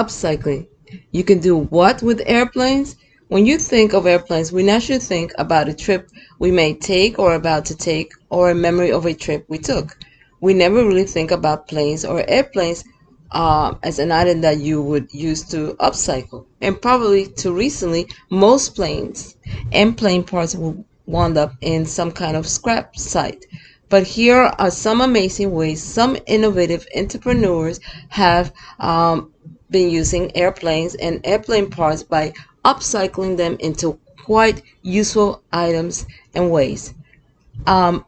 upcycling. You can do what with airplanes? When you think of airplanes, we naturally think about a trip we may take or about to take or a memory of a trip we took. We never really think about planes or airplanes uh, as an item that you would use to upcycle. And probably to recently, most planes and plane parts will wound up in some kind of scrap site. But here are some amazing ways some innovative entrepreneurs have um, been using airplanes and airplane parts by upcycling them into quite useful items and ways. Um,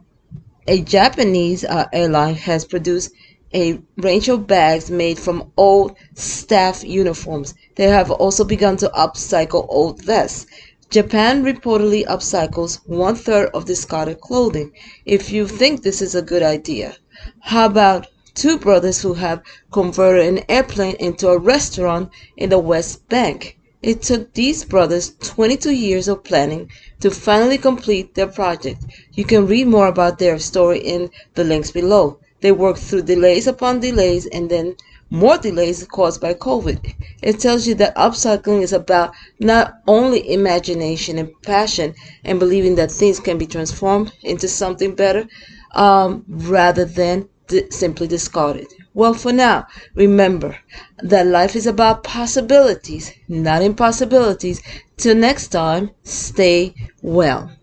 a Japanese uh, airline has produced a range of bags made from old staff uniforms. They have also begun to upcycle old vests. Japan reportedly upcycles one third of discarded clothing. If you think this is a good idea, how about two brothers who have converted an airplane into a restaurant in the West Bank? It took these brothers 22 years of planning to finally complete their project. You can read more about their story in the links below. They worked through delays upon delays and then more delays caused by COVID. It tells you that upcycling is about not only imagination and passion and believing that things can be transformed into something better um, rather than simply discarded. Well, for now, remember that life is about possibilities, not impossibilities. Till next time, stay well.